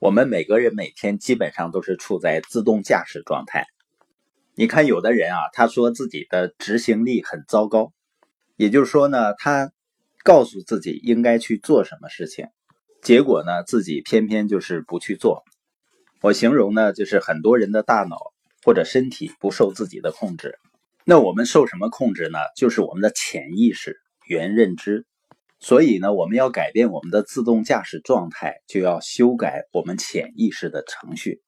我们每个人每天基本上都是处在自动驾驶状态。你看，有的人啊，他说自己的执行力很糟糕，也就是说呢，他告诉自己应该去做什么事情，结果呢，自己偏偏就是不去做。我形容呢，就是很多人的大脑或者身体不受自己的控制。那我们受什么控制呢？就是我们的潜意识、原认知。所以呢，我们要改变我们的自动驾驶状态，就要修改我们潜意识的程序。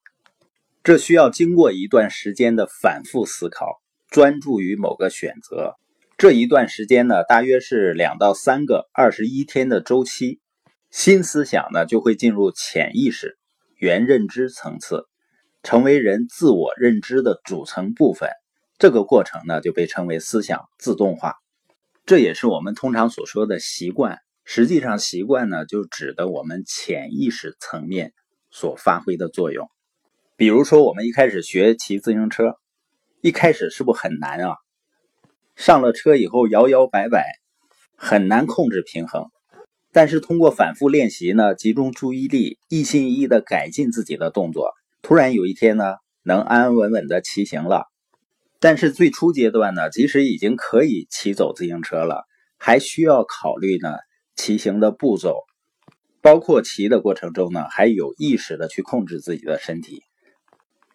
这需要经过一段时间的反复思考，专注于某个选择。这一段时间呢，大约是两到三个二十一天的周期。新思想呢，就会进入潜意识、原认知层次，成为人自我认知的组成部分。这个过程呢，就被称为思想自动化。这也是我们通常所说的习惯。实际上，习惯呢，就指的我们潜意识层面所发挥的作用。比如说，我们一开始学骑自行车，一开始是不是很难啊？上了车以后摇摇摆摆，很难控制平衡。但是通过反复练习呢，集中注意力，一心一意的改进自己的动作，突然有一天呢，能安安稳稳的骑行了。但是最初阶段呢，即使已经可以骑走自行车了，还需要考虑呢骑行的步骤，包括骑的过程中呢，还有意识的去控制自己的身体。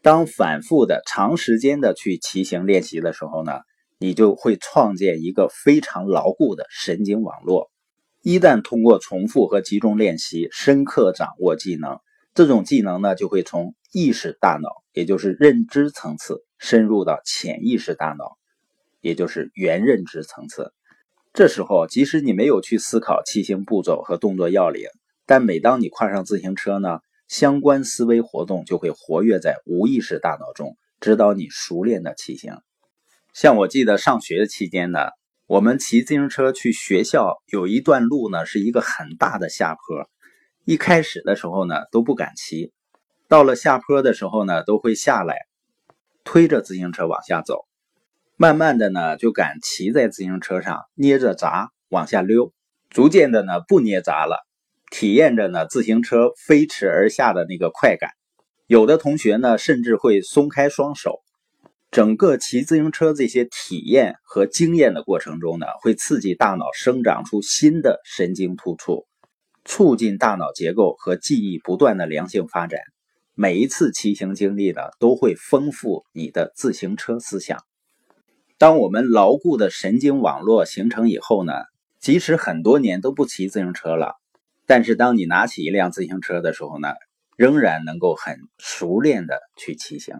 当反复的长时间的去骑行练习的时候呢，你就会创建一个非常牢固的神经网络。一旦通过重复和集中练习，深刻掌握技能，这种技能呢，就会从意识大脑，也就是认知层次。深入到潜意识大脑，也就是原认知层次。这时候，即使你没有去思考骑行步骤和动作要领，但每当你跨上自行车呢，相关思维活动就会活跃在无意识大脑中，指导你熟练的骑行。像我记得上学期间呢，我们骑自行车去学校，有一段路呢是一个很大的下坡，一开始的时候呢都不敢骑，到了下坡的时候呢都会下来。推着自行车往下走，慢慢的呢就敢骑在自行车上，捏着闸往下溜，逐渐的呢不捏闸了，体验着呢自行车飞驰而下的那个快感。有的同学呢甚至会松开双手。整个骑自行车这些体验和经验的过程中呢，会刺激大脑生长出新的神经突触，促进大脑结构和记忆不断的良性发展。每一次骑行经历呢，都会丰富你的自行车思想。当我们牢固的神经网络形成以后呢，即使很多年都不骑自行车了，但是当你拿起一辆自行车的时候呢，仍然能够很熟练的去骑行。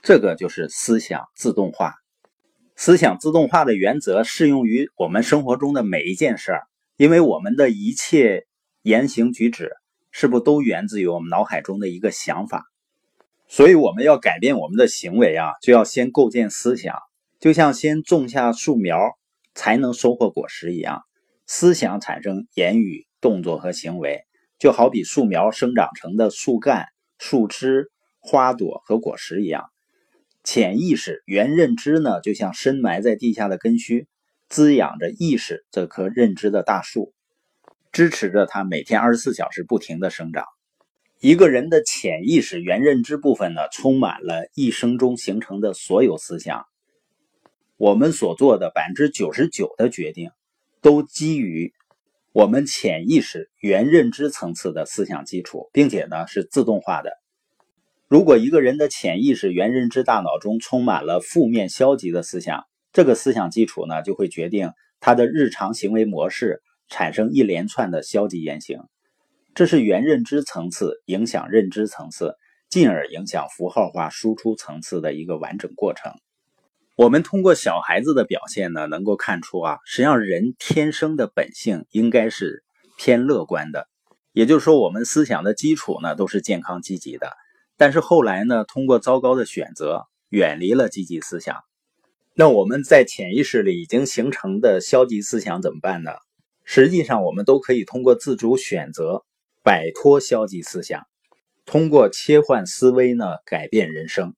这个就是思想自动化。思想自动化的原则适用于我们生活中的每一件事儿，因为我们的一切言行举止。是不都源自于我们脑海中的一个想法？所以我们要改变我们的行为啊，就要先构建思想，就像先种下树苗才能收获果实一样。思想产生言语、动作和行为，就好比树苗生长成的树干、树枝、花朵和果实一样。潜意识、原认知呢，就像深埋在地下的根须，滋养着意识这棵认知的大树。支持着他每天二十四小时不停的生长。一个人的潜意识原认知部分呢，充满了一生中形成的所有思想。我们所做的百分之九十九的决定，都基于我们潜意识原认知层次的思想基础，并且呢是自动化的。如果一个人的潜意识原认知大脑中充满了负面消极的思想，这个思想基础呢就会决定他的日常行为模式。产生一连串的消极言行，这是原认知层次影响认知层次，进而影响符号化输出层次的一个完整过程。我们通过小孩子的表现呢，能够看出啊，实际上人天生的本性应该是偏乐观的，也就是说，我们思想的基础呢都是健康积极的。但是后来呢，通过糟糕的选择，远离了积极思想，那我们在潜意识里已经形成的消极思想怎么办呢？实际上，我们都可以通过自主选择摆脱消极思想，通过切换思维呢改变人生。